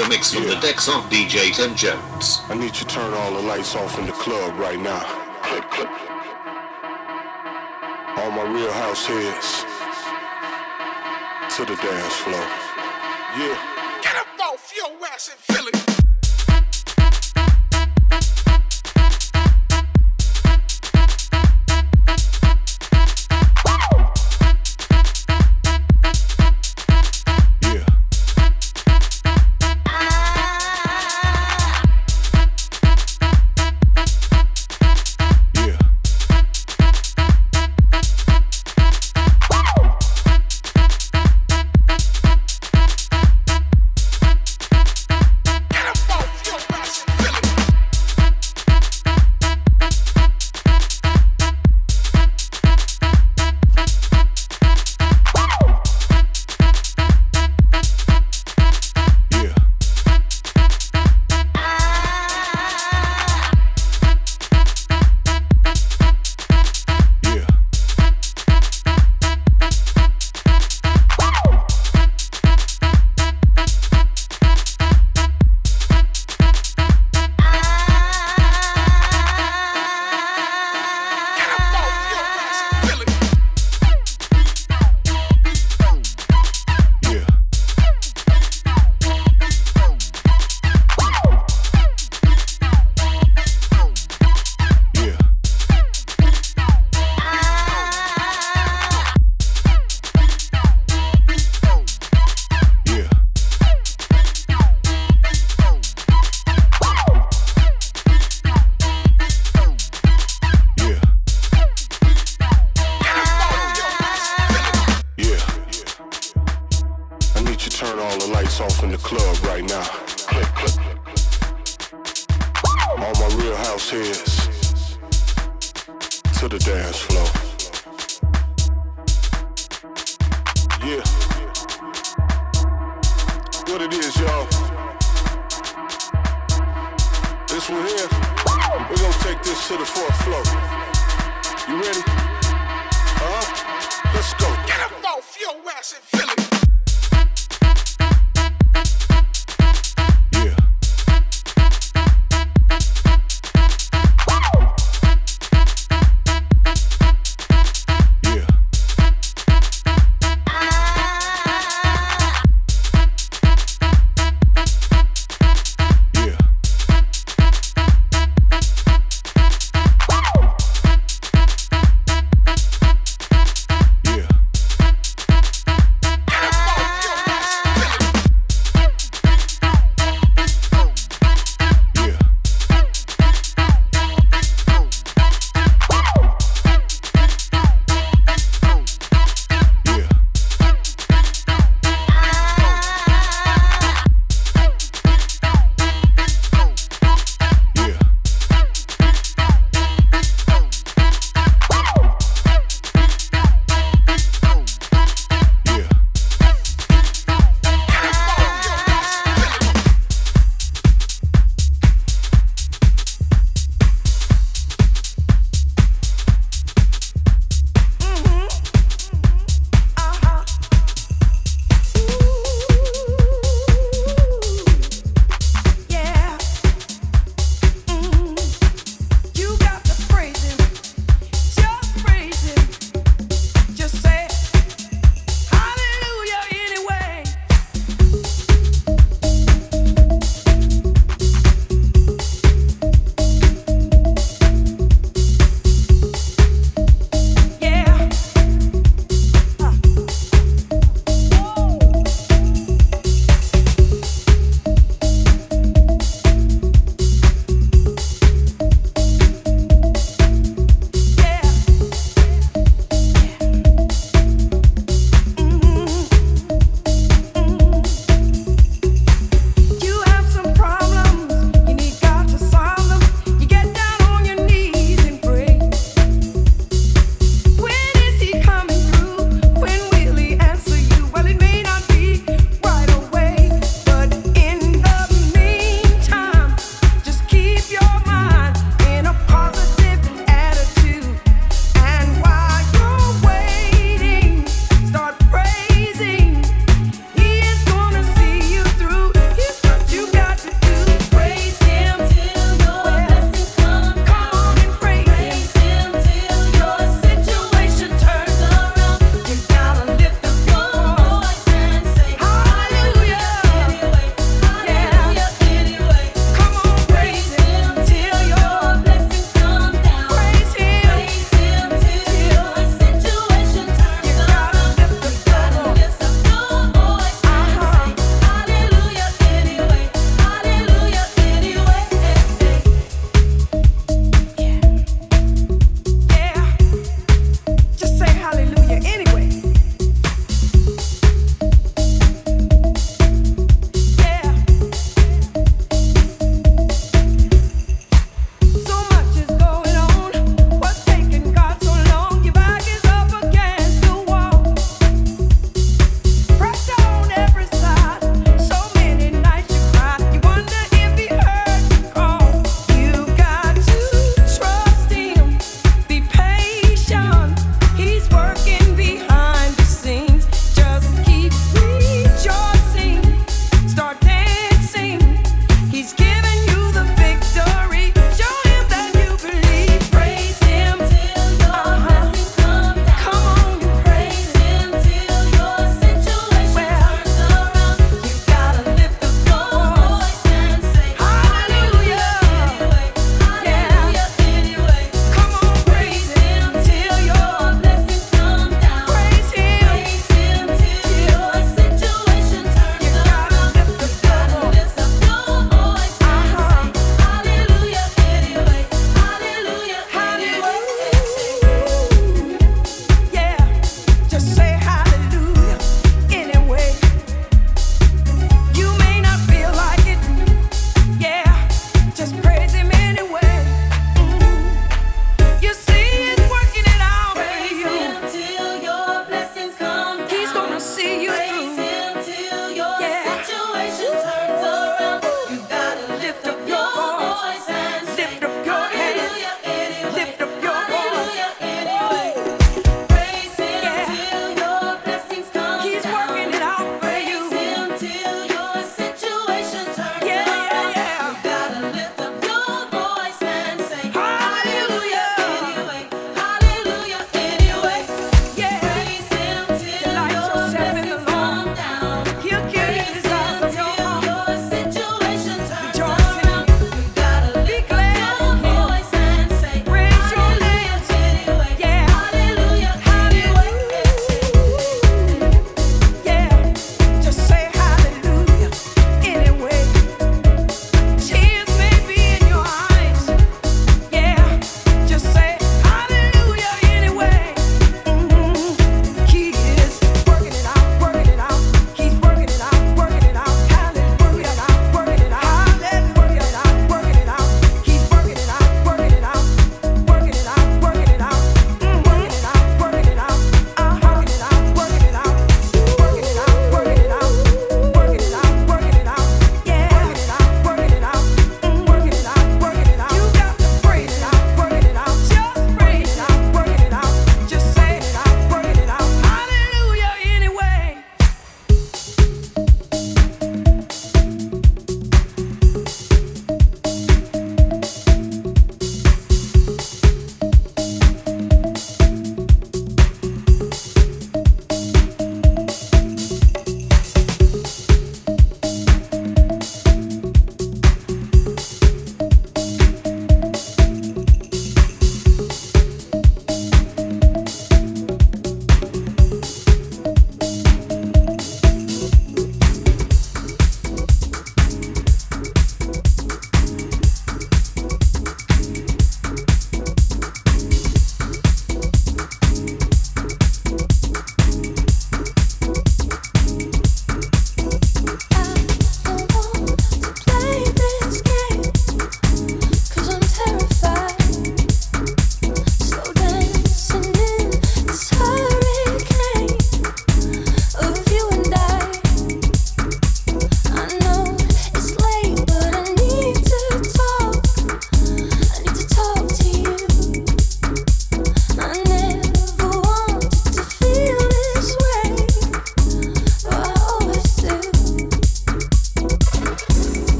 a mix from yeah. the decks of DJ Tim Jones. I need you to turn all the lights off in the club right now. All my real house heads to the dance floor. Yeah. Get up off your ass and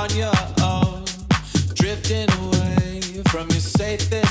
on your own, drifting away from your safest.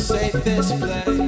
safest place.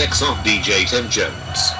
Vortex on DJ Tim Jones.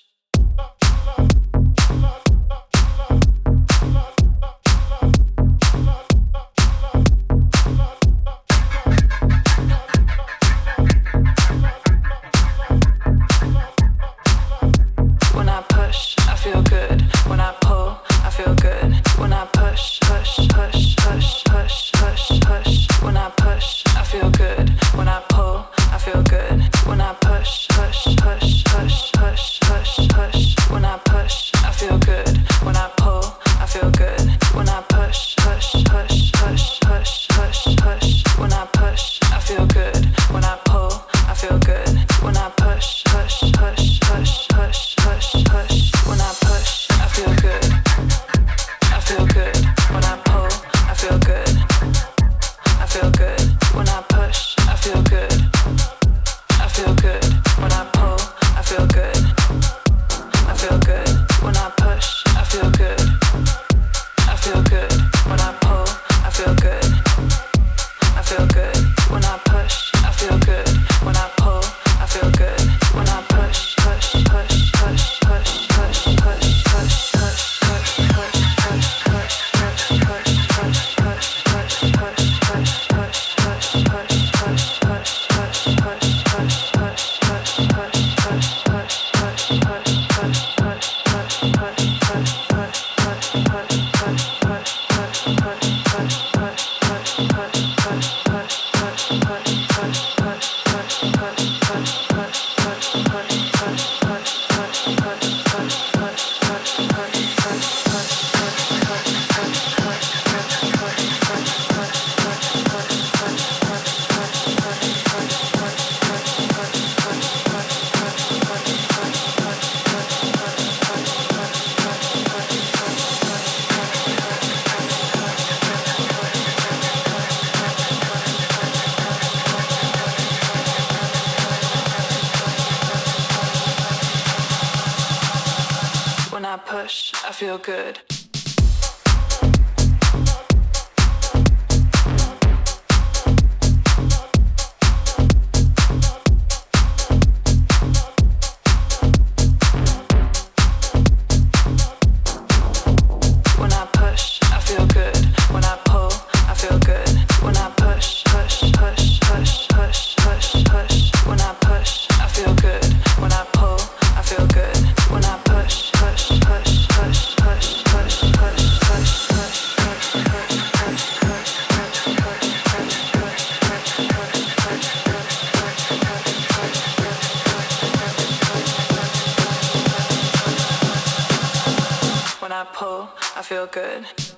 when I pull, I feel good.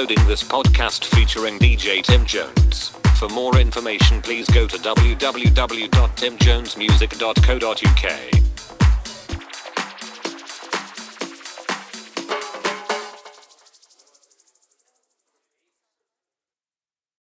Downloading this podcast featuring DJ Tim Jones. For more information, please go to www.timjonesmusic.co.uk.